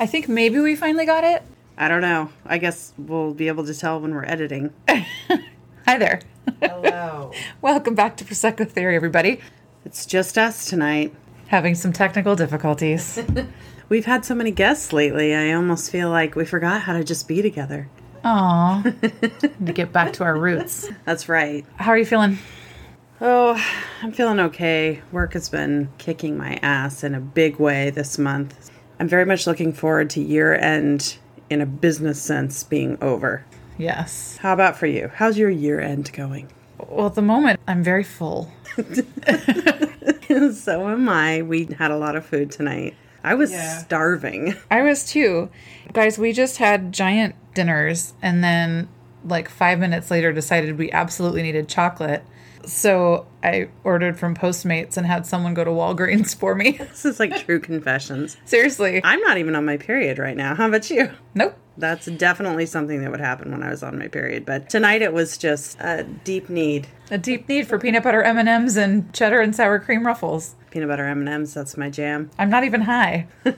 I think maybe we finally got it. I don't know. I guess we'll be able to tell when we're editing. Hi there. Hello. Welcome back to Prosecco Theory, everybody. it's just us tonight. Having some technical difficulties. We've had so many guests lately, I almost feel like we forgot how to just be together. Aw. to get back to our roots. That's right. How are you feeling? Oh, I'm feeling okay. Work has been kicking my ass in a big way this month. I'm very much looking forward to year end in a business sense being over. Yes. How about for you? How's your year end going? Well, at the moment, I'm very full. so am I. We had a lot of food tonight. I was Yeah. starving. I was too. Guys, we just had giant dinners and then, like, five minutes later, decided we absolutely needed chocolate. So I ordered from Postmates and had someone go to Walgreens for me. This is like true confessions. Seriously. I'm not even on my period right now. How about you? Nope. That's definitely something that would happen when I was on my period. But tonight it was just a deep need. A deep need for peanut butter M&Ms and cheddar and sour cream ruffles. Peanut butter M&Ms, that's my jam. I'm not even high.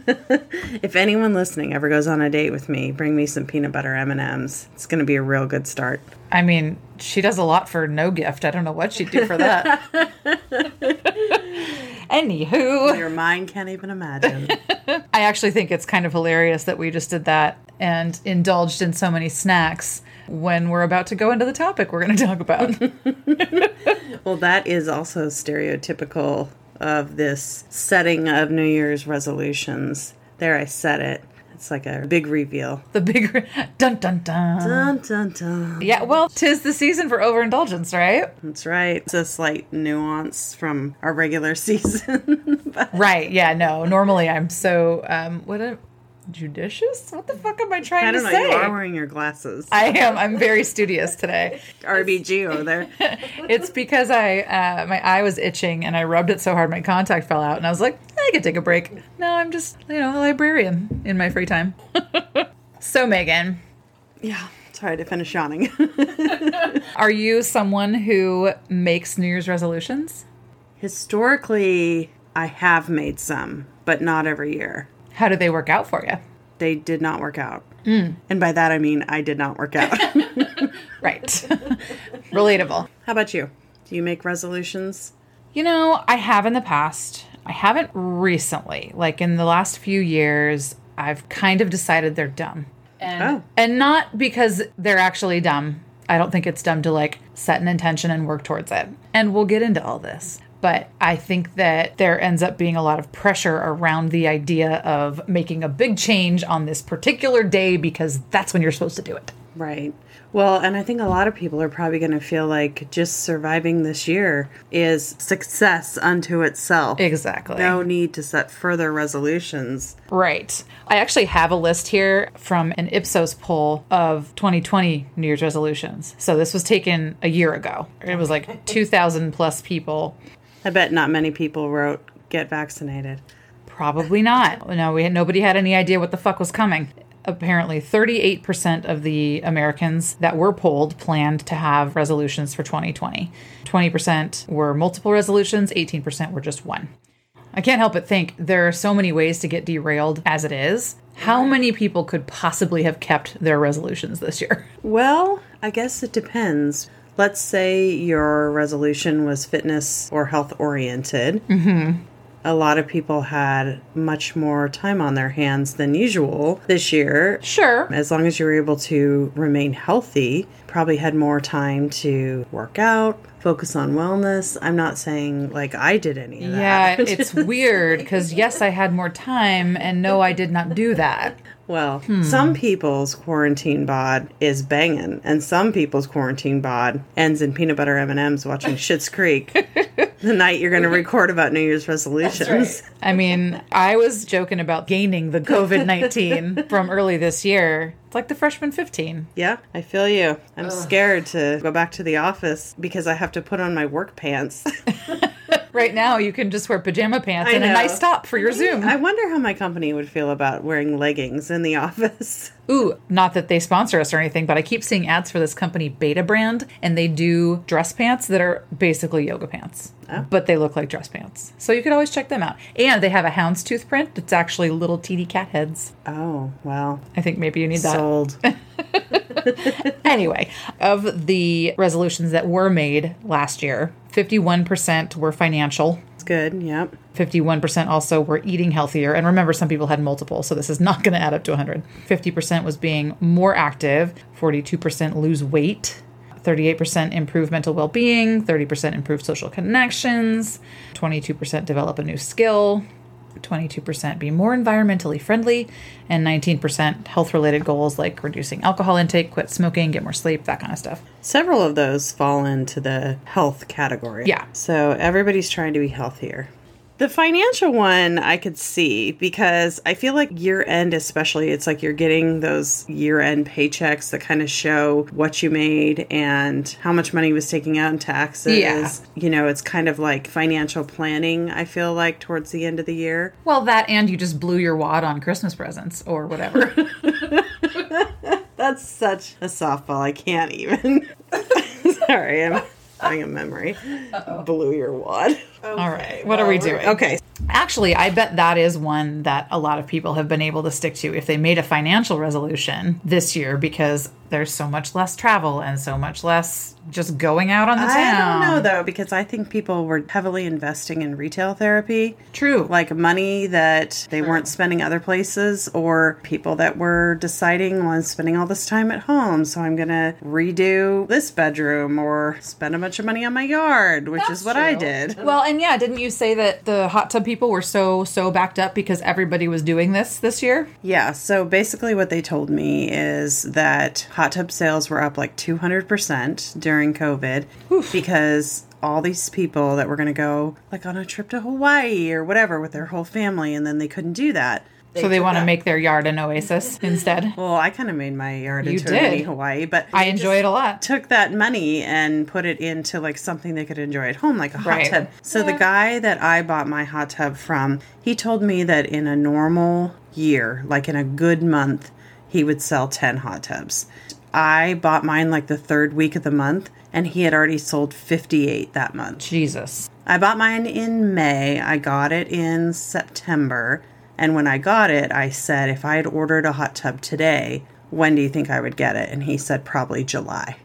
If anyone listening ever goes on a date with me, bring me some peanut butter M&Ms. It's going to be a real good start. I mean, she does a lot for no gift. I don't know what she'd do for that. Anywho, Your mind can't even imagine. I actually think it's kind of hilarious that we just did that and indulged in so many snacks when we're about to go into the topic we're going to talk about. well, that is also stereotypical of this setting of New Year's resolutions. There, I said it. It's like a big reveal. the big dun dun dun. Dun, dun, dun. Yeah, well, tis the season for overindulgence, right? That's right. It's a slight nuance from our regular season. but Right. Yeah. No. Normally, I'm so um, what a judicious. What the fuck am I trying I don't to know. say? You are wearing your glasses. I am. I'm very studious today. RBG over there. It's because I uh, my eye was itching and I rubbed it so hard my contact fell out and I was like, I could take a break. No, I'm just you know a librarian in my free time. so Megan, Yeah. Sorry to finish yawning. are you someone who makes New Year's resolutions? Historically, I have made some, but not every year. How did they work out for you? They did not work out. Mm. And by that, I mean I did not work out. Right. Relatable. How about you? Do you make resolutions? You know, I have in the past. I haven't recently. Like in the last few years, I've kind of decided they're dumb. And Oh. and not because they're actually dumb. I don't think it's dumb to like set an intention and work towards it. And we'll get into all this. But I think that there ends up being a lot of pressure around the idea of making a big change on this particular day because that's when you're supposed to do it. Right. Well, and I think a lot of people are probably going to feel like just surviving this year is success unto itself. Exactly. No need to set further resolutions. Right. I actually have a list here from an Ipsos poll of 2020 New Year's resolutions. So this was taken a year ago. It was like 2,000 plus people. I bet not many people wrote get vaccinated. Probably not. No, we had, nobody had any idea what the fuck was coming. Apparently, 38% of the Americans that were polled planned to have resolutions for 2020. 20% were multiple resolutions, 18% were just one. I can't help but think there are so many ways to get derailed as it is. How many people could possibly have kept their resolutions this year? Well, I guess it depends. Let's say your resolution was fitness or health oriented. Mm-hmm. A lot of people had much more time on their hands than usual this year. Sure. As long as you were able to remain healthy, probably had more time to work out, focus on wellness. I'm not saying like I did any of that. Yeah, it's weird because yes, I had more time, and no, I did not do that. Well, Hmm. some people's quarantine bod is banging, and some people's quarantine bod ends in peanut butter M and M's watching Schitt's Creek. the night you're going to record about New Year's resolutions. I mean, I was joking about gaining the COVID 19 from early this year. It's like the freshman 15. Yeah, I feel you. I'm scared to go back to the office because I have to put on my work pants. Right now, you can just wear pajama pants I and a nice top for your Zoom. I wonder how my company would feel about wearing leggings in the office. Ooh, not that they sponsor us or anything, but I keep seeing ads for this company Betabrand, and they do dress pants that are basically yoga pants, oh. but they look like dress pants. So you could always check them out. And they have a houndstooth print that's actually little teeny cat heads. Oh, well, I think maybe you need that. sold. Anyway, of the resolutions that were made last year, 51% were financial. Good. Yep. 51% also were eating healthier. And remember, some people had multiple, so this is not going to add up to 100. 50% was being more active, 42% lose weight, 38% improve mental well being, 30% improve social connections, 22% develop a new skill, 22% be more environmentally friendly, and 19% health related goals like reducing alcohol intake, quit smoking, get more sleep, that kind of stuff. Several of those fall into the health category. Yeah. So everybody's trying to be healthier. The financial one I could see because I feel like year end, especially, it's like you're getting those year end paychecks that kind of show what you made and how much money was taking out in taxes. Yeah. You know, it's kind of like financial planning, I feel like, towards the end of the year. Well, that and you just blew your wad on Christmas presents or whatever. That's such a softball. I can't even. Sorry, I'm having a memory. Blew your wad. All right, what are we doing? Okay. Actually, I bet that is one that a lot of people have been able to stick to if they made a financial resolution this year because there's so much less travel and so much less just going out on the I town. I don't know though because I think people were heavily investing in retail therapy, True. like money that they weren't spending other places, or people that were deciding, well, I'm spending all this time at home, so I'm gonna redo this bedroom or spend a bunch of money on my yard, which is what I did. Well, and yeah, didn't you say that the hot tub people were so so backed up because everybody was doing this this year? Yeah, so basically what they told me is that hot tub sales were up like 200% during COVID because all these people that were going to go like on a trip to Hawaii or whatever with their whole family and then they couldn't do that. so they want to make their yard an oasis instead. Well, I kind of made my yard You into did. a Hawaii, but I enjoy it a lot. took that money and put it into like something they could enjoy at home, like a hot Right. tub. So the guy that I bought my hot tub from, he told me that in a normal year, like in a good month, he would sell 10 hot tubs. I bought mine like the third week of the month, and he had already sold 58 that month. Jesus. I bought mine in May. I got it in September. And when I got it, I said, if I had ordered a hot tub today, when do you think I would get it? And he said, probably July.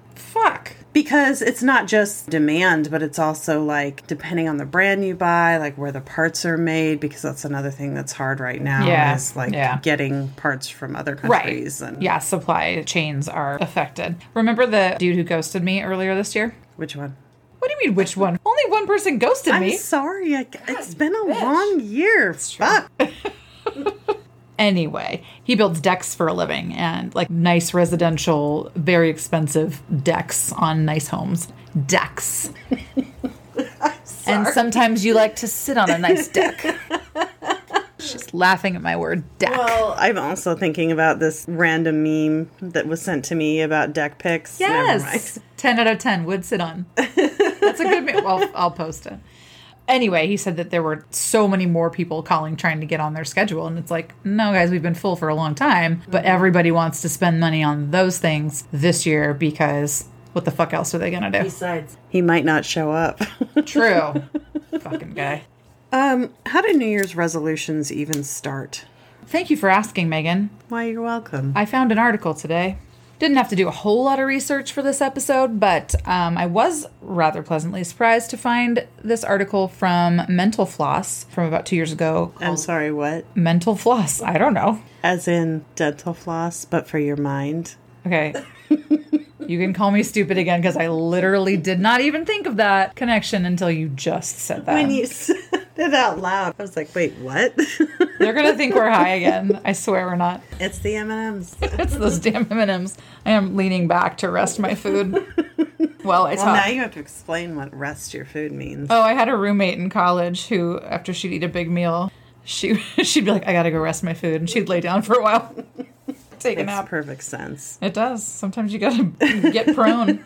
Because it's not just demand, but it's also like depending on the brand you buy, like where the parts are made, because that's another thing that's hard right now Yeah, is like yeah. getting parts from other Right. countries. And Yeah, supply chains are affected. Remember the dude who ghosted me earlier this year? Which one? What do you mean, which one? Only one person ghosted me. I'm sorry. I, it's been a long year. Fuck. Anyway, he builds decks for a living and like nice residential, very expensive decks on nice homes. Decks. and sometimes you like to sit on a nice deck. She's laughing at my word deck. Well, I'm also thinking about this random meme that was sent to me about deck pics. Yes. 10 out of 10 would sit on. That's a good meme. Well, I'll post it. Anyway, he said that there were so many more people calling trying to get on their schedule. And it's like, no, guys, we've been full for a long time. But everybody wants to spend money on those things this year because what the fuck else are they going to do? Besides, he might not show up. True. Fucking guy. um, how do New Year's resolutions even start? Thank you for asking, Megan. Why, you're welcome. I found an article today. Didn't have to do a whole lot of research for this episode, but um, I was rather pleasantly surprised to find this article from Mental Floss from about two years ago. I'm sorry, what? Mental Floss. I don't know. As in dental floss, but for your mind. Okay. you can call me stupid again because I literally did not even think of that connection until you just said that. When you it out loud, I was like, wait, what? They're gonna think we're high again. I swear we're not. it's the M&Ms. It's those damn M&Ms. I am leaning back to rest my food while I Well, talk. now you have to explain what rest your food means. Oh, I had a roommate in college who, after she'd eat a big meal, she she'd be like, "I gotta go rest my food," and she'd lay down for a while, take a nap. perfect sense. It does. Sometimes you gotta get prone.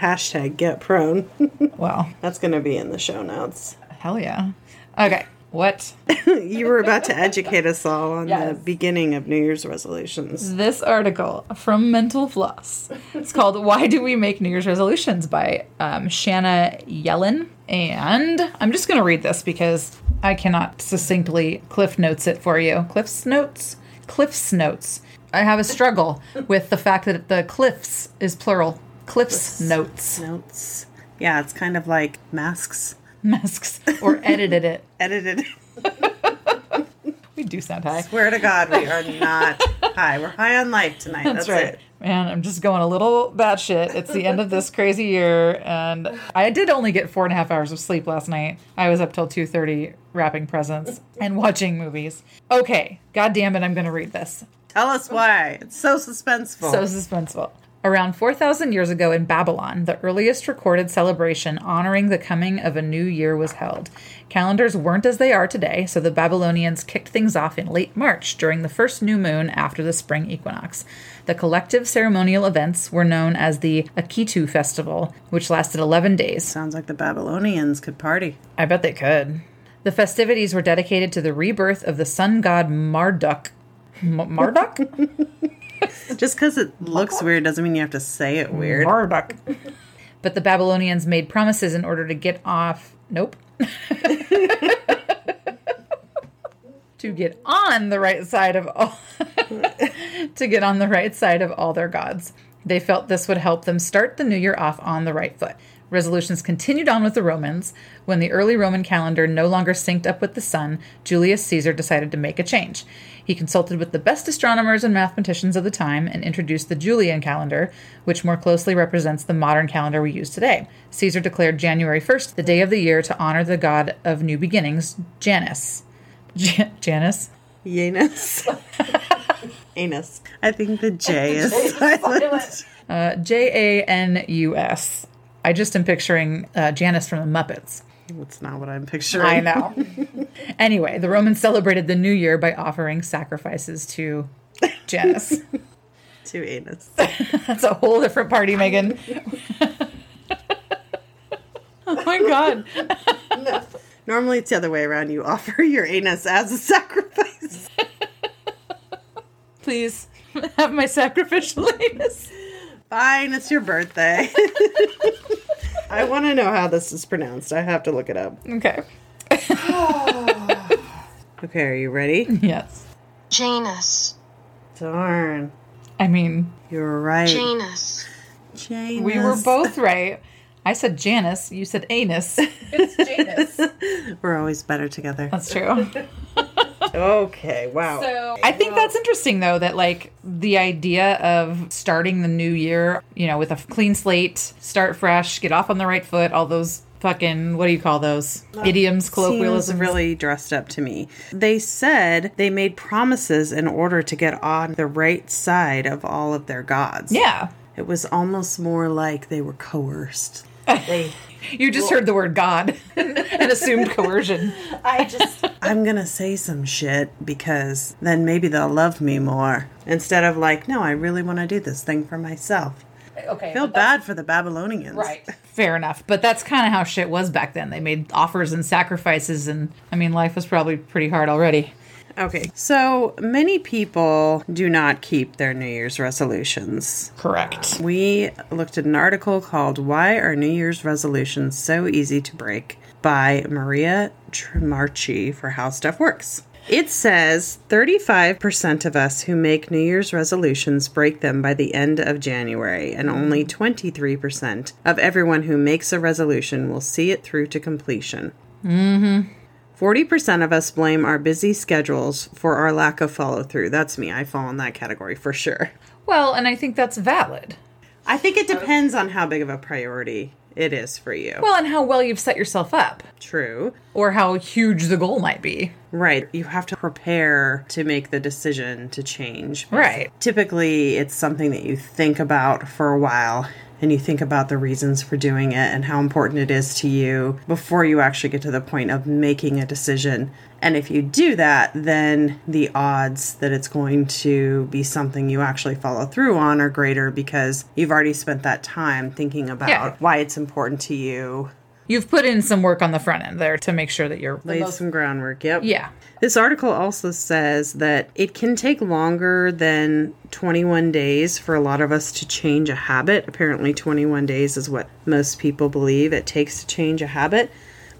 Hashtag get prone. Well, That's going to be in the show notes. Hell yeah. Okay. What? you were about to educate us all on Yes. the beginning of New Year's resolutions. This article from Mental Floss. It's called Why Do We Make New Year's Resolutions by um, Shanna Yellen. And I'm just going to read this because I cannot succinctly Cliff Notes it for you. Cliff's Notes? Cliff's Notes. I have a struggle with the fact that the Cliffs is plural. Cliff's Notes. Notes. Yeah, it's kind of like masks Masks. Or edited it. edited. We do sound high. Swear to God, we are not high. We're high on life tonight. That's, That's right. it. Man, I'm just going a little batshit. It's the end of this crazy year, and I did only get four and a half hours of sleep last night. I was up till two thirty wrapping presents and watching movies. Okay, god damn it, I'm gonna read this. Tell us why. It's so suspenseful. So suspenseful. Around 4,000 years ago in Babylon, the earliest recorded celebration honoring the coming of a new year was held. Calendars weren't as they are today, so the Babylonians kicked things off in late March during the first new moon after the spring equinox. The collective ceremonial events were known as the Akitu Festival, which lasted 11 days. Sounds like the Babylonians could party. I bet they could. The festivities were dedicated to the rebirth of the sun god Marduk. M- Marduk? Just because it looks weird doesn't mean you have to say it weird. Marduk. But the Babylonians made promises in order to get off. Nope. to get on the right side of all. to get on the right side of all their gods. They felt this would help them start the new year off on the right foot. Resolutions continued on with the Romans. When the early Roman calendar no longer synced up with the sun, Julius Caesar decided to make a change. He consulted with the best astronomers and mathematicians of the time and introduced the Julian calendar, which more closely represents the modern calendar we use today. Caesar declared January 1st the day of the year to honor the god of new beginnings, Janus. Jan- Janus? Janus. Anus. I think the J is silent. Uh, J A N U S. I just am picturing uh, Janus from the Muppets. That's not what I'm picturing. I know. anyway, the Romans celebrated the new year by offering sacrifices to Janus. To anus. That's a whole different party, Megan. oh my god. Normally it's the other way around. You offer your anus as a sacrifice. Please have my sacrificial anus. Fine, it's your birthday. I want to know how this is pronounced. I have to look it up. Okay. Okay, are you ready? Yes. Janus. Darn. I mean, you're right. Janus. Janus. we were both right. I said Janus, you said anus. It's Janus. We're always better together. That's true. Okay, wow. So I think that's interesting, though, that like the idea of starting the new year, you know, with a clean slate, start fresh, get off on the right foot, all those fucking, what do you call those? Uh, Idioms, Seems colloquialisms. really dressed up to me. They said they made promises in order to get on the right side of all of their gods. yeah. It was almost more like they were coerced. They You just heard the word God and assumed coercion. I just I'm gonna say some shit because then maybe they'll love me more. Instead of like, no, I really want to do this thing for myself. Okay. I Feel bad for the Babylonians. Right. Fair enough. But that's kind of how shit was back then. They made offers and sacrifices, and I mean, life was probably pretty hard already. Okay. So many people do not keep their New Year's resolutions. Correct. We looked at an article called Why Are New Year's Resolutions So Easy to Break by Maria Trimarchi for How Stuff Works. It says 35% of us who make New Year's resolutions break them by the end of January, and only 23% of everyone who makes a resolution will see it through to completion. Mm-hmm. 40% of us blame our busy schedules for our lack of follow through. That's me. I fall in that category for sure. Well, and I think that's valid. I think it depends on how big of a priority it is for you. Well, and how well you've set yourself up, True. or how huge the goal might be. Right. You have to prepare to make the decision to change. Right. Typically, it's something that you think about for a while and you think about the reasons for doing it and how important it is to you before you actually get to the point of making a decision. And if you do that, then the odds that it's going to be something you actually follow through on are greater because you've already spent that time thinking about Yeah. why it's important to you. You've put in some work on the front end there to make sure that you're Laid most- some groundwork. Yep. yeah. This article also says that it can take longer than 21 days for a lot of us to change a habit. Apparently, 21 days is what most people believe it takes to change a habit,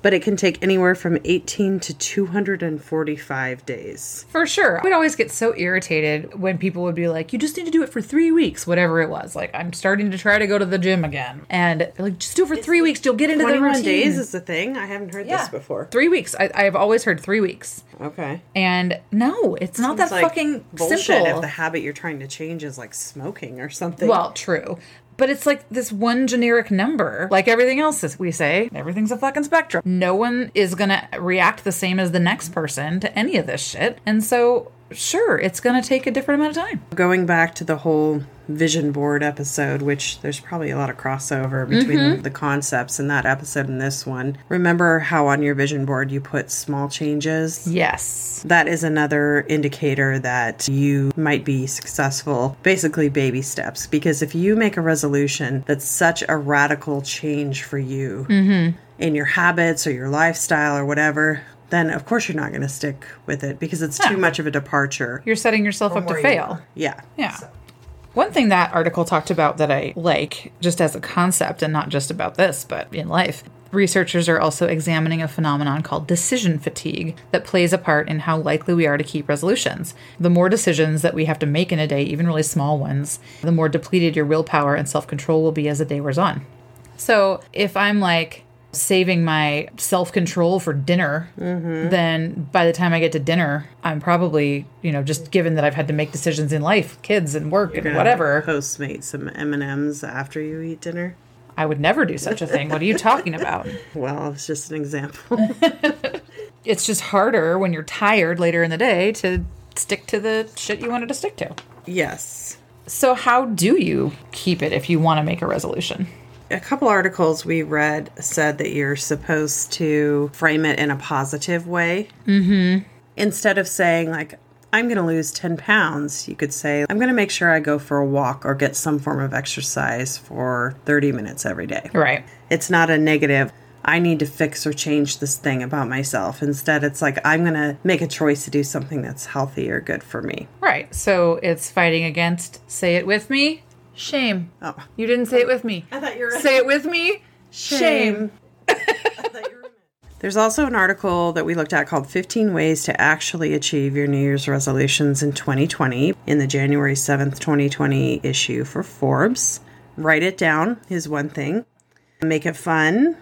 but it can take anywhere from 18 to 245 days. For sure. We'd always get so irritated when people would be like, you just need to do it for three weeks, whatever it was. Like, I'm starting to try to go to the gym again. And they're like, just do it for three weeks. You'll get into the 21 routine. days is the thing? I haven't heard this before. Three weeks. I, I've always heard three weeks. Okay. And no, it's not that like fucking bullshit simple. if the habit you're trying to change is like smoking or something. Well, true. But it's like this one generic number. Like everything else is we say, everything's a fucking spectrum. No one is going to react the same as the next person to any of this shit. And so, sure, it's going to take a different amount of time. going back to the whole vision board episode, which there's probably a lot of crossover between Mm-hmm. the concepts in that episode and this one. Remember how on your vision board you put small changes? Yes. That is another indicator that you might be successful. Basically, baby steps. Because if you make a resolution that's such a radical change for you Mm-hmm. in your habits or your lifestyle or whatever, then of course you're not going to stick with it because it's too much of a departure. You're setting yourself up to fail. are. Yeah. Yeah. One thing that article talked about that I like, just as a concept and not just about this, but in life, researchers are also examining a phenomenon called decision fatigue that plays a part in how likely we are to keep resolutions. The more decisions that we have to make in a day, even really small ones, the more depleted your willpower and self control will be as the day wears on. So if I'm like, saving my self control for dinner, then by the time I get to dinner, I'm probably, you know, just given that I've had to make decisions in life, kids and work and gonna whatever, Postmate some M and M's after you eat dinner. I would never do such a thing. What are you talking about? Well, it's just an example. It's just harder when you're tired later in the day to stick to the shit you wanted to stick to. yes. So, how do you keep it if you want to make a resolution? A couple articles we read said that you're supposed to frame it in a positive way. Mm-hmm. Instead of saying, like, I'm going to lose 10 pounds, you could say, I'm going to make sure I go for a walk or get some form of exercise for 30 minutes every day. Right. It's not a negative, I need to fix or change this thing about myself. Instead, it's like, I'm going to make a choice to do something that's healthy or good for me. Right. So, it's fighting against, say it with me, shame. Oh. You didn't say it with me. I thought you were Say it with me, shame. There's also an article that we looked at called 15 Ways to Actually Achieve Your New Year's Resolutions in 2020 in the January 7th, 2020 issue for Forbes. Write it down is one thing. Make it fun.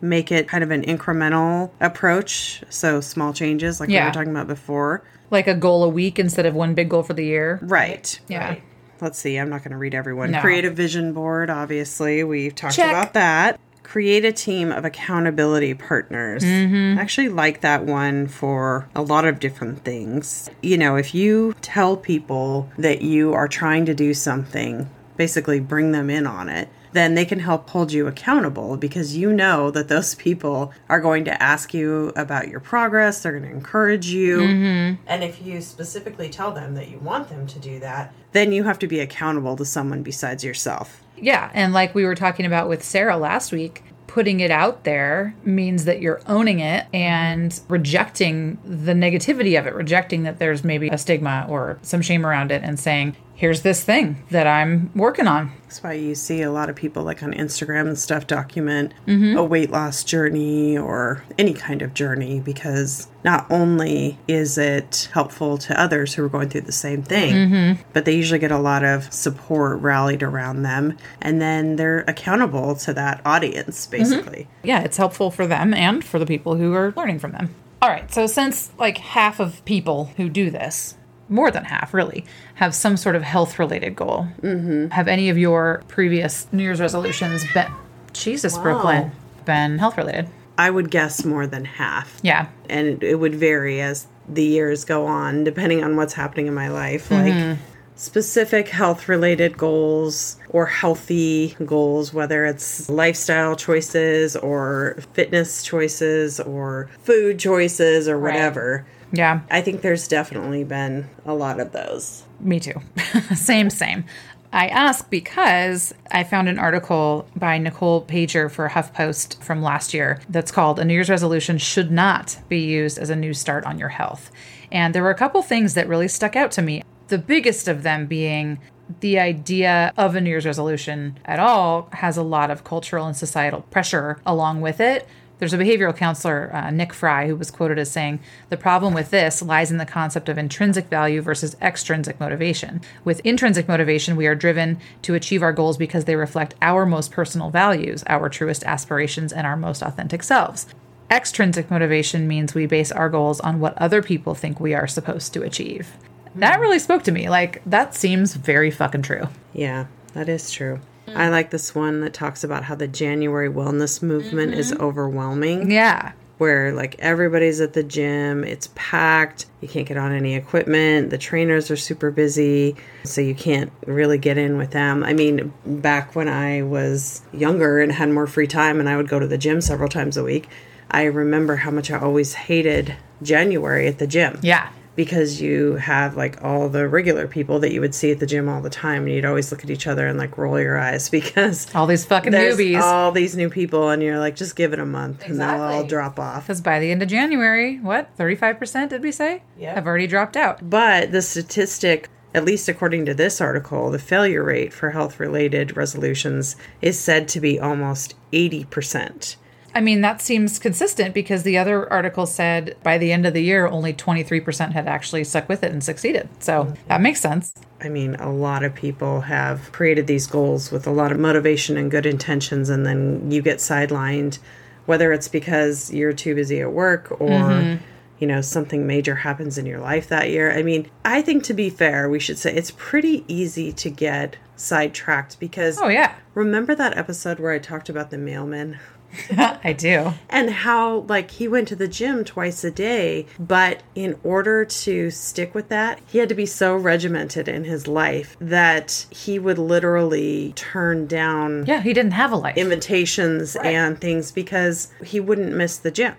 Make it kind of an incremental approach. So small changes, like we were talking about before. Like a goal a week instead of one big goal for the year. Right. Yeah. Right. Let's see. I'm not going to read everyone. No. Create a vision board, obviously. We've talked Check. about that. Create a team of accountability partners. Mm-hmm. I actually like that one for a lot of different things. You know, if you tell people that you are trying to do something, basically bring them in on it, then they can help hold you accountable because you know that those people are going to ask you about your progress, they're going to encourage you. Mm-hmm. And if you specifically tell them that you want them to do that, then you have to be accountable to someone besides yourself. Yeah. And like we were talking about with Sarah last week, putting it out there means that you're owning it and rejecting the negativity of it, rejecting that there's maybe a stigma or some shame around it, and saying, here's this thing that I'm working on. That's why you see a lot of people like on Instagram and stuff document mm-hmm. a weight loss journey or any kind of journey because not only is it helpful to others who are going through the same thing, mm-hmm. but they usually get a lot of support rallied around them and then they're accountable to that audience mm-hmm. basically. yeah, it's helpful for them and for the people who are learning from them. All right, so since like half of people who do this, more than half really, have some sort of health related goal, mm-hmm. have any of your previous New Year's resolutions been, Jesus, Brooklyn, been health related? I would guess more than half. Yeah. and it, it would vary as the years go on depending on what's happening in my life like specific health related goals or healthy goals whether it's lifestyle choices or fitness choices or food choices or whatever Yeah. i think there's definitely been a lot of those Me too. same, same. I ask because I found an article by Nicole Pajer for HuffPost from last year that's called A New Year's Resolution Should Not Be Used as a New Start on Your Health. And there were a couple things that really stuck out to me. The biggest of them being the idea of a New Year's resolution at all has a lot of cultural and societal pressure along with it. There's a behavioral counselor, uh, Nick Fry, who was quoted as saying, The problem with this lies in the concept of intrinsic value versus extrinsic motivation. With intrinsic motivation, we are driven to achieve our goals because they reflect our most personal values, our truest aspirations, and our most authentic selves. Extrinsic motivation means we base our goals on what other people think we are supposed to achieve. That really spoke to me. Like, that seems very fucking true. Yeah, that is true. I like this one that talks about how the January wellness movement is mm-hmm. overwhelming. Yeah. Where like everybody's at the gym, it's packed, you can't get on any equipment, the trainers are super busy, so you can't really get in with them. I mean, back when I was younger and had more free time and I would go to the gym several times a week, I remember how much I always hated January at the gym Yeah. Because you have like all the regular people that you would see at the gym all the time and you'd always look at each other and like roll your eyes because All these fucking newbies. all these new people and you're like just give it a month and they'll all drop off Because by the end of January, what, 35% did we say? Yeah. Have already dropped out. but the statistic at least according to this article the failure rate for health related resolutions is said to be almost 80% I mean, that seems consistent because the other article said by the end of the year, only 23% had actually stuck with it and succeeded. So that makes sense. I mean, a lot of people have created these goals with a lot of motivation and good intentions, and then you get sidelined, whether it's because you're too busy at work or, mm-hmm. you know, something major happens in your life that year. I mean, I think to be fair, we should say it's pretty easy to get sidetracked because Oh, yeah. remember that episode where I talked about the mailman? I do. and how like he went to the gym twice a day but in order to stick with that he had to be so regimented in his life that he would literally turn down Yeah, he didn't have a life. invitations and things because he wouldn't miss the gym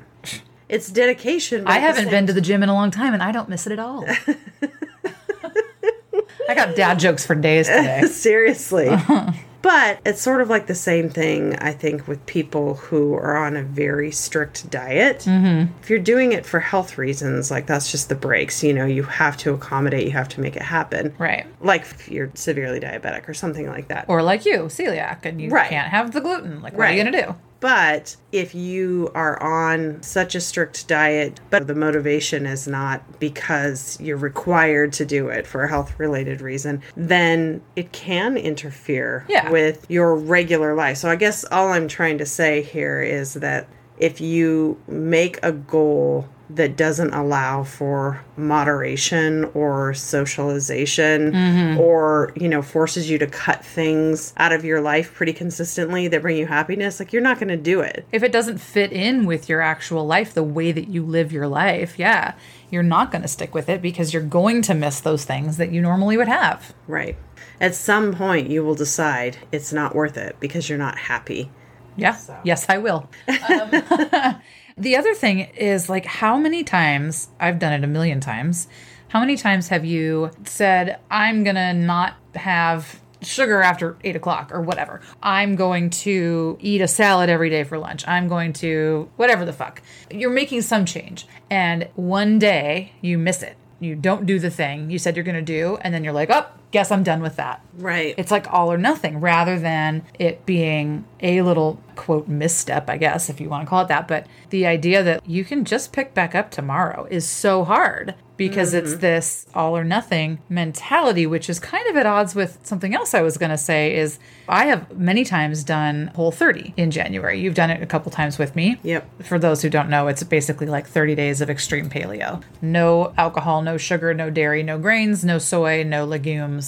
it's dedication I haven't been to the gym in a long time and I don't miss it at all. I got dad jokes for days today. Seriously. But it's sort of like the same thing, I think, with people who are on a very strict diet. Mm-hmm. If you're doing it for health reasons, like that's just the breaks, you know, you have to accommodate, you have to make it happen. Right. Like if you're severely diabetic or something like that. Or like you, celiac, and you Right. can't have the gluten. Like, what are you going to do? But if you are on such a strict diet, but the motivation is not because you're required to do it for a health related reason, then it can interfere Yeah. with your regular life. So I guess all I'm trying to say here is that if you make a goal that doesn't allow for moderation or socialization or you know forces you to cut things out of your life pretty consistently that bring you happiness like you're not going to do it If it doesn't fit in with your actual life, the way that you live your life, yeah, you're not going to stick with it because you're going to miss those things that you normally would have. right at some point you will decide it's not worth it because you're not happy Yeah. Yes, I will. Um, the other thing is like, how many times, I've done it a million times, how many times have you said, I'm to not have sugar after eight o'clock or whatever? I'm going to eat a salad every day for lunch. I'm going to whatever the fuck. You're making some change. And one day you miss it. You don't do the thing you said you're to do. And then you're like, oh, guess I'm done with that. right It's like all or nothing rather than it being a little quote misstep, I guess, if you want to call it that. But the idea that you can just pick back up tomorrow is so hard because it's mm-hmm. this all or nothing mentality, which is kind of at odds with something else I was going to say is I have many times done whole 30 in January. You've done it a couple times with me. Yep. For those who don't know, it's basically like 30 days of extreme paleo. No alcohol, no sugar, no dairy, no grains, no soy, no legumes.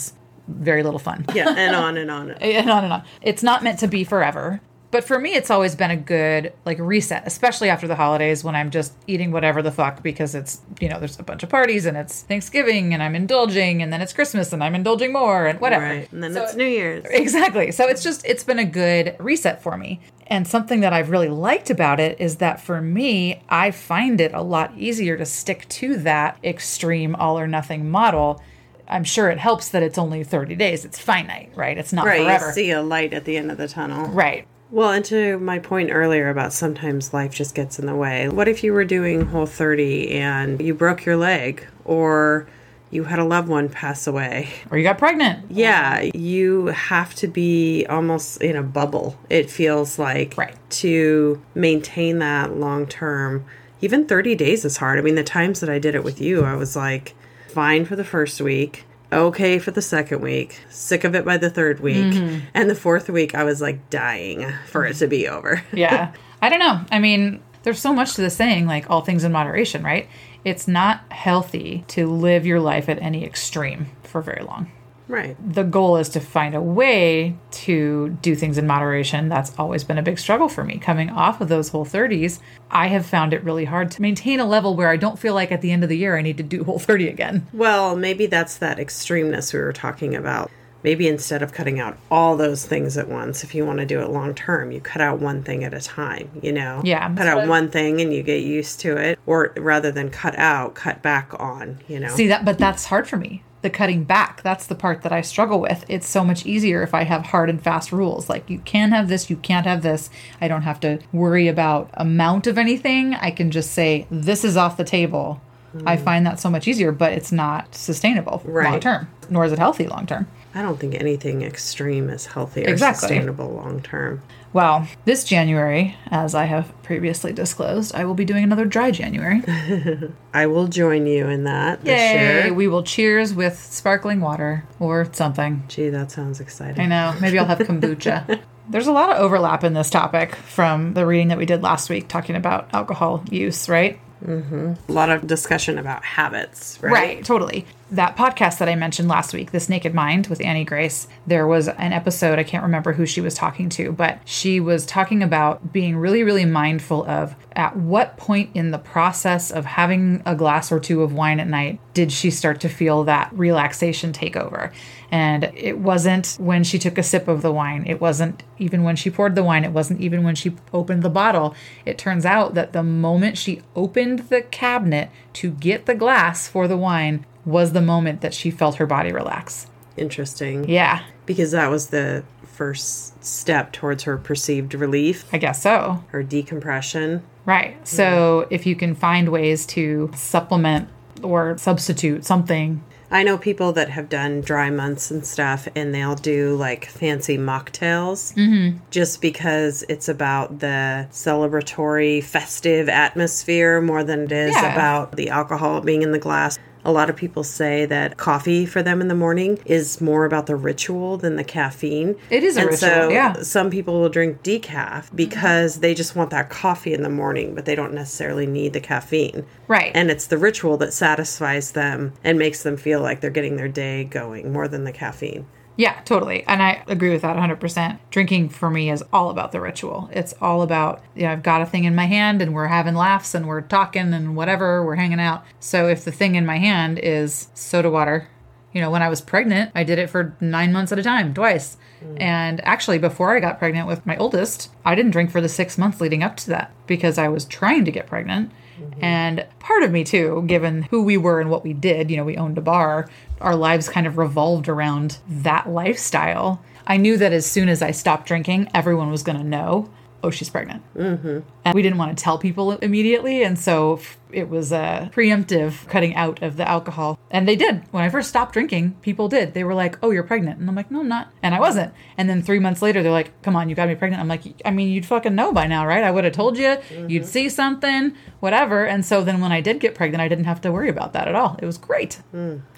Very little fun. yeah and on and on And on and on. It's not meant to be forever. But for me, it's always been a good like reset, especially after the holidays when I'm just eating whatever the fuck because it's you know there's a bunch of parties and it's Thanksgiving and I'm indulging and then it's Christmas and I'm indulging more and whatever. right and then So- it's new year's Exactly. So it's just it's been a good reset for me. And something that I've really liked about it is that for me, I find it a lot easier to stick to that extreme all or nothing model I'm sure it helps that it's only 30 days. It's finite, right? It's not Right. forever. You see a light at the end of the tunnel. Right. Well, and to my point earlier about sometimes life just gets in the way. What if you were doing Whole 30 and you broke your leg or you had a loved one pass away? Or you got pregnant. Yeah, you have to be almost in a bubble, it feels like, Right. to maintain that long term. Even 30 days is hard. I mean, the times that I did it with you, I was like fine for the first week, okay for the second week, sick of it by the third week, mm-hmm. and the fourth week, I was like dying for it to be over. yeah. I don't know. I mean, there's so much to the saying, like all things in moderation, right? It's not healthy to live your life at any extreme for very long. Right. The goal is to find a way to do things in moderation. That's always been a big struggle for me. Coming off of those whole 30s, I have found it really hard to maintain a level where I don't feel like at the end of the year I need to do whole 30 again. Well, maybe that's that extremeness we were talking about. Maybe instead of cutting out all those things at once, if you want to do it long term, you cut out one thing at a time, you know? Yeah. Cut out one thing and you get used to it. Or rather than cut out, cut back on, you know? See that, but that's hard for me. The cutting back, that's the part that I struggle with. It's so much easier if I have hard and fast rules. Like you can have this, you can't have this. I don't have to worry about amount of anything. I can just say this is off the table. I mm. find that so much easier, but it's not sustainable Right. long term, nor is it healthy long term. I don't think anything extreme is healthy or Exactly. sustainable long term. Well, this January, as I have previously disclosed, I will be doing another dry January. I will join you in that Yay! We will cheers with sparkling water or something. Gee, that sounds exciting. I know. Maybe I'll have kombucha. There's a lot of overlap in this topic from the reading that we did last week talking about alcohol use, right? Mm-hmm. A lot of discussion about habits, right? Right, totally. That podcast that I mentioned last week, This Naked Mind with Annie Grace, there was an episode, I can't remember who she was talking to, but she was talking about being really, really mindful of at what point in the process of having a glass or two of wine at night did she start to feel that relaxation take over. And it wasn't when she took a sip of the wine. It wasn't even when she poured the wine. It wasn't even when she opened the bottle. It turns out that the moment she opened the cabinet to get the glass for the wine was the moment that she felt her body relax. Interesting. Yeah, Because that was the first step towards her perceived relief, I guess so. her decompression. Right. So if you can find ways to supplement or substitute something, I know people that have done dry months and stuff, and they'll do like fancy mocktails Mm-hmm. just because it's about the celebratory, festive atmosphere more than it is Yeah. about the alcohol being in the glass. A lot of people say that coffee for them in the morning is more about the ritual than the caffeine. It is a and ritual, so yeah. some people will drink decaf because they just want that coffee in the morning, but they don't necessarily need the caffeine. Right. And it's the ritual that satisfies them and makes them feel like they're getting their day going more than the caffeine. Yeah, totally. And I agree with that 100%. Drinking for me is all about the ritual. It's all about, you know, I've got a thing in my hand and we're having laughs and we're talking and whatever, we're hanging out. So if the thing in my hand is soda water, you know, when I was pregnant, I did it for nine months at a time, twice. Mm. And actually, before I got pregnant with my oldest, I didn't drink for the six months leading up to that because I was trying to get pregnant. Mm-hmm. And part of me, too, given who we were and what we did, you know, we owned a bar, our lives kind of revolved around that lifestyle. I knew that as soon as I stopped drinking, everyone was going to know, oh, she's pregnant. Mm-hmm. And we didn't want to tell people immediately. And so it was a preemptive cutting out of the alcohol. And they did. When I first stopped drinking, people did. They were like, oh, you're pregnant. And I'm like, no, I'm not. And I wasn't. And then three months later, they're like, come on, you got me pregnant. I'm like, I mean, you'd fucking know by now, right? I would have told you. You'd see something, whatever. And so then when I did get pregnant, I didn't have to worry about that at all. It was great.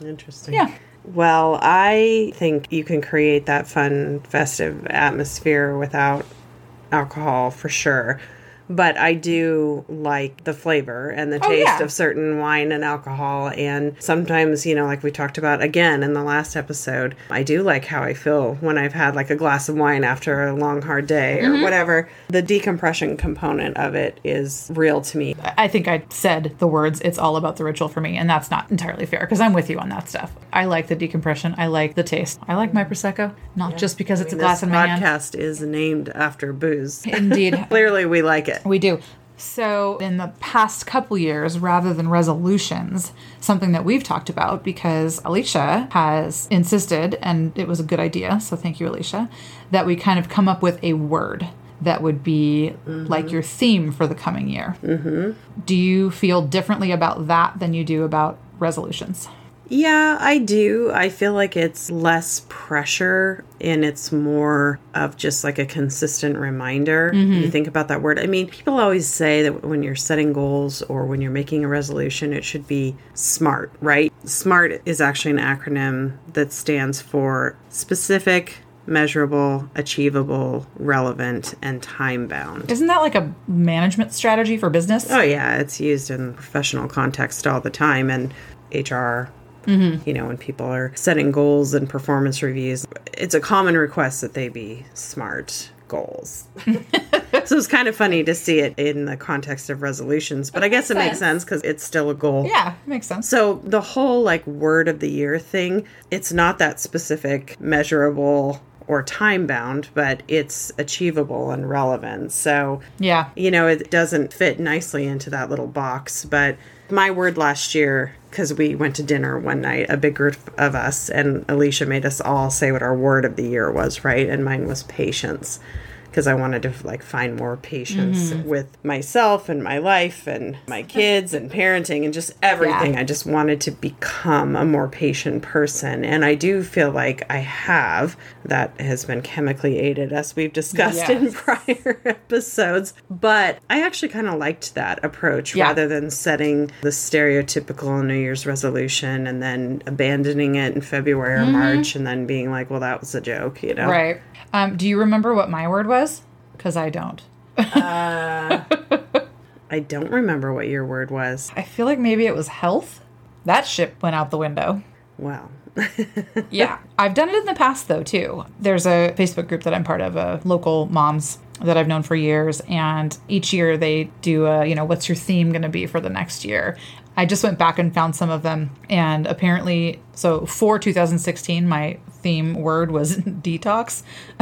Interesting. Yeah. Well, I think you can create that fun, festive atmosphere without alcohol for sure. But I do like the flavor and the Oh, taste yeah. of certain wine and alcohol. And sometimes, you know, like we talked about again in the last episode, I do like how I feel when I've had like a glass of wine after a long, hard day Mm-hmm. or whatever. The decompression component of it is real to me. I think I said the words, it's all about the ritual for me. And that's not entirely fair because I'm with you on that stuff. I like the decompression. I like the taste. I like my Prosecco, not just because it's a glass in my hand. podcast is named after booze. Indeed. Clearly, we like it. We do. So, in the past couple years, rather than resolutions, something that we've talked about because Alicia has insisted, and it was a good idea, so thank you, Alicia, that we kind of come up with a word that would be like your theme for the coming year. Mm-hmm. Do you feel differently about that than you do about resolutions? Yeah, I do. I feel like it's less pressure and it's more of just like a consistent reminder. You mm-hmm. think about that word. I mean, people always say that when you're setting goals or when you're making a resolution, it should be SMART, right? SMART is actually an acronym that stands for specific, measurable, achievable, relevant, and time bound. Isn't that like a management strategy for business? Oh yeah, it's used in professional context all the time and HR. Mm-hmm. You know, when people are setting goals and performance reviews, it's a common request that they be SMART goals. so it's kind of funny to see it in the context of resolutions, but I guess it makes sense because it's still a goal. Yeah, makes sense. So the whole like word of the year thing, it's not that specific, measurable, or time bound, but it's achievable and relevant. So Yeah. you know, it doesn't fit nicely into that little box. But my word last year, because we went to dinner one night, a big group of us, and Alicia made us all say what our word of the year was, right? And mine was patience. Because I wanted to like find more patience mm-hmm. with myself and my life and my kids and parenting and just everything. Yeah. I just wanted to become a more patient person. And I do feel like I have. That has been chemically aided, as we've discussed in prior episodes. But I actually kind of liked that approach Yeah. rather than setting the stereotypical New Year's resolution and then abandoning it in February or mm-hmm. March and then being like, well, that was a joke, you know? Right. Um, do you remember what my word was? Because I don't. I don't remember what your word was. I feel like maybe it was health. That ship went out the window. Wow. Yeah. I've done it in the past though too. There's a Facebook group that I'm part of, a local moms that I've known for years, and each year they do a, you know, what's your theme going to be for the next year? I just went back and found some of them, and apparently, so for 2016, my theme word was detox.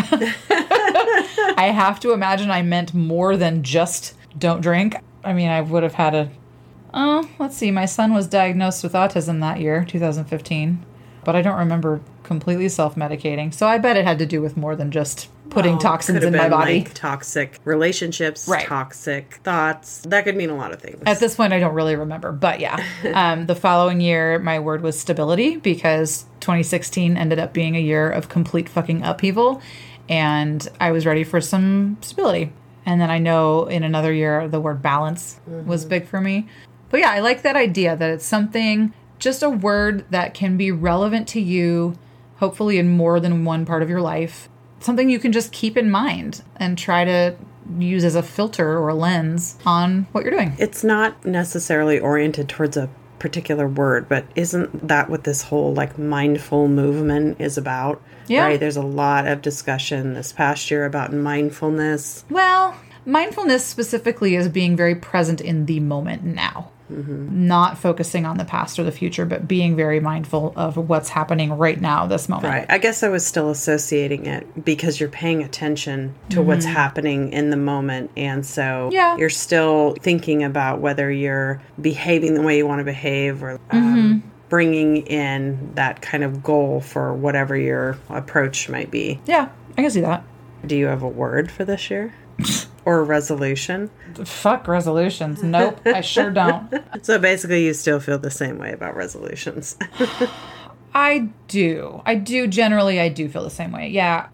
I have to imagine I meant more than just don't drink. I mean, I would have had a. Oh, let's see. My son was diagnosed with autism that year, 2015, but I don't remember completely self medicating. So I bet it had to do with more than just putting Well, toxins in my body. Like toxic relationships, Right. toxic thoughts. That could mean a lot of things. At this point, I don't really remember, but yeah. Um, the following year, my word was stability because 2016 ended up being a year of complete fucking upheaval, and I was ready for some stability. And then I know in another year, the word balance was big for me. But yeah, I like that idea that it's something, just a word that can be relevant to you, hopefully in more than one part of your life. Something you can just keep in mind and try to use as a filter or a lens on what you're doing. it's not necessarily oriented towards a particular word, but isn't that what this whole like mindful movement is about? Yeah. Right. There's a lot of discussion this past year about mindfulness. Well, mindfulness specifically is being very present in the moment now, not focusing on the past or the future, but being very mindful of what's happening right now, this moment. Right. I guess I was still associating it because you're paying attention to what's happening in the moment. And so Yeah. you're still thinking about whether you're behaving the way you want to behave or um, bringing in that kind of goal for whatever your approach might be. Yeah, I can see that. Do you have a word for this year? or resolution? Fuck resolutions. Nope, I sure don't. So basically, you still feel the same way about resolutions. I do. I do generally I do feel the same way. Yeah.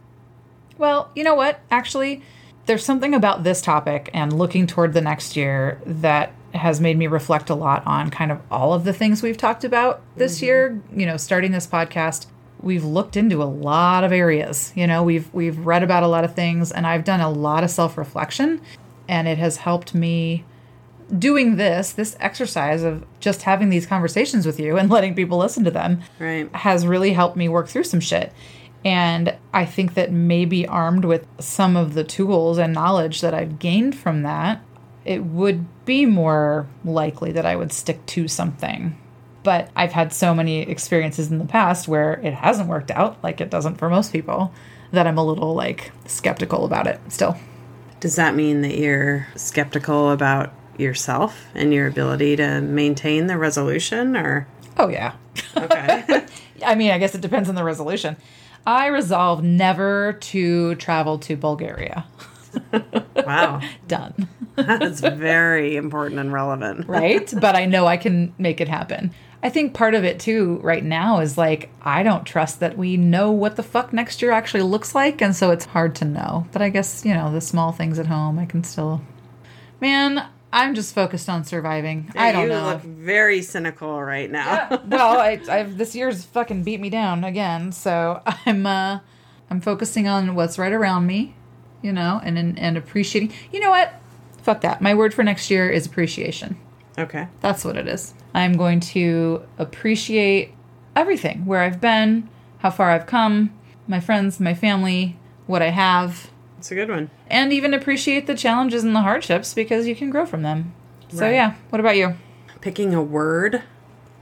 Well, you know what? Actually, there's something about this topic and looking toward the next year that has made me reflect a lot on kind of all of the things we've talked about this mm-hmm. year, you know, starting this podcast. We've looked into a lot of areas. You know, we've we've read about a lot of things and I've done a lot of self-reflection and it has helped me doing this, this exercise of just having these conversations with you and letting people listen to them right. has really helped me work through some shit. And I think that maybe armed with some of the tools and knowledge that I've gained from that, it would be more likely that I would stick to something. But I've had so many experiences in the past where it hasn't worked out, like it doesn't for most people, that I'm a little like skeptical about it still. Does that mean that you're skeptical about yourself and your ability to maintain the resolution or Oh, yeah. okay. I mean, I guess it depends on the resolution. I resolve never to travel to Bulgaria. wow. Done. That's very important and relevant. right? but I know I can make it happen. I think part of it too right now is like I don't trust that we know what the fuck next year actually looks like and so it's hard to know. But I guess, you know, the small things at home I can still Man, I'm just focused on surviving. I don't you know. look very cynical right now. well, I, I've this year's fucking beat me down again, so I'm uh I'm focusing on what's right around me, you know, and and, and appreciating. You know what? Fuck that. My word for next year is appreciation. Okay. That's what it is. I'm going to appreciate everything where I've been, how far I've come, my friends, my family, what I have, It's a good one. and even appreciate the challenges and the hardships because you can grow from them. So, yeah, what about you? Picking a word.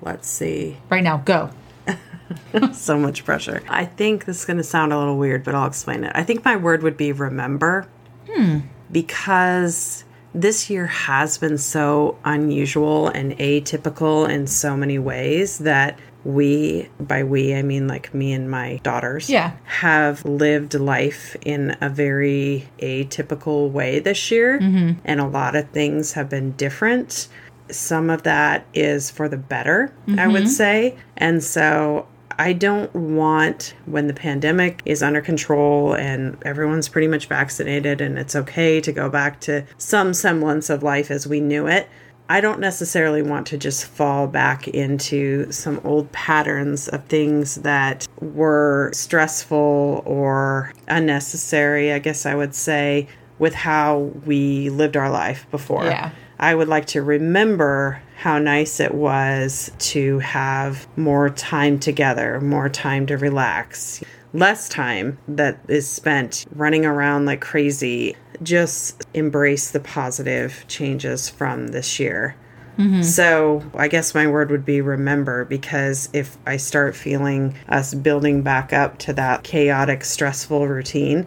Let's see. Right now, go. so much pressure. I think this is going to sound a little weird, but I'll explain it. I think my word would be remember. Hmm. Because this year has been so unusual and atypical in so many ways that we, by we, I mean like me and my daughters, Yeah. have lived life in a very atypical way this year. Mm-hmm. And a lot of things have been different. Some of that is for the better, I would mm-hmm. say. And so I don't want when the pandemic is under control and everyone's pretty much vaccinated and it's okay to go back to some semblance of life as we knew it. I don't necessarily want to just fall back into some old patterns of things that were stressful or unnecessary, I guess I would say, with how we lived our life before. Yeah. I would like to remember how nice it was to have more time together, more time to relax, less time that is spent running around like crazy. Just embrace the positive changes from this year. Mm-hmm. So, I guess my word would be remember because if I start feeling us building back up to that chaotic, stressful routine,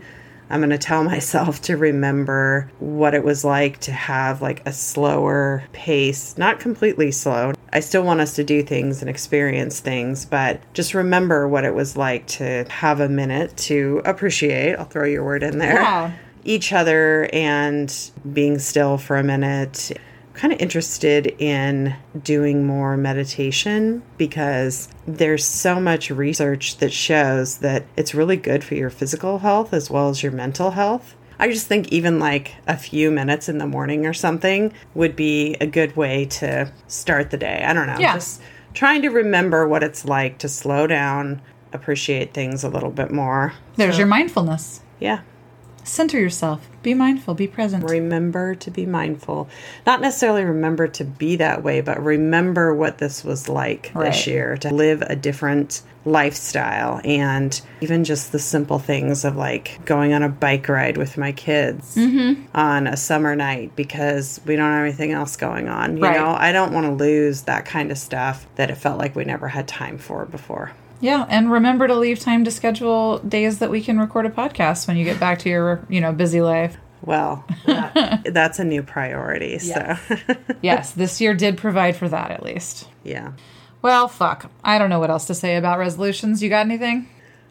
I'm going to tell myself to remember what it was like to have like a slower pace, not completely slow. I still want us to do things and experience things, but just remember what it was like to have a minute to appreciate. I'll throw your word in there. Yeah. Each other and being still for a minute. Kind of interested in doing more meditation because there's so much research that shows that it's really good for your physical health as well as your mental health. I just think even like a few minutes in the morning or something would be a good way to start the day. I don't know. Yeah. Just trying to remember what it's like to slow down, appreciate things a little bit more. There's your mindfulness. Yeah. Center yourself. Be mindful. Be present. Remember to be mindful. Not necessarily remember to be that way, but remember what this was like Right. this year to live a different lifestyle and even just the simple things of like going on a bike ride with my kids Mm-hmm. on a summer night because we don't have anything else going on. You Right. know, I don't want to lose that kind of stuff that it felt like we never had time for before. Yeah, and remember to leave time to schedule days that we can record a podcast when you get back to your, you know, busy life. Well, that, that's a new priority. Yes. So, Yes, this year did provide for that at least. yeah. Well, fuck. I don't know what else to say about resolutions. You got anything?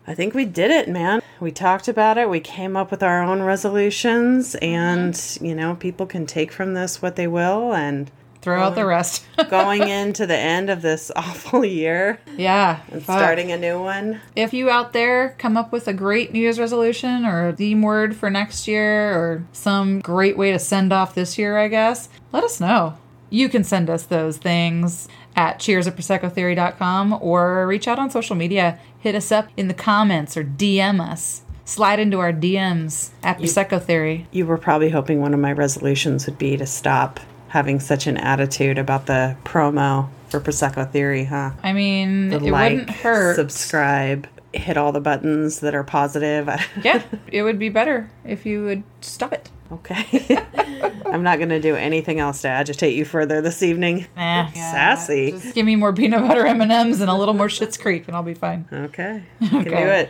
I think we did it, man. We talked about it. We came up with our own resolutions, mm-hmm. and you know, people can take from this what they will. And Throw out the rest. going into the end of this awful year yeah. and fuck. starting a new one, If you out there come up with a great New Year's resolution or a theme word for next year or some great way to send off this year, I guess, let us know. You can send us those things at cheers at proseccotheory.com or reach out on social media. Hit us up in the comments or DM us. Slide into our DMs at Prosecco Theory. you were probably hoping one of my resolutions would be to stop having such an attitude about the promo for Prosecco Theory, huh? I mean, The it wouldn't hurt. subscribe, hit all the buttons that are positive. yeah, it would be better if you would stop it. okay. I'm not going to do anything else to agitate you further this evening. Eh, Sassy. Just give me more peanut butter M&Ms and a little more Schitt's Creek and I'll be fine. Okay. You can do it.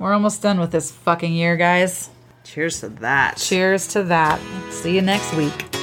We're almost done with this fucking year, guys. Cheers to that. Cheers to that. See you next week.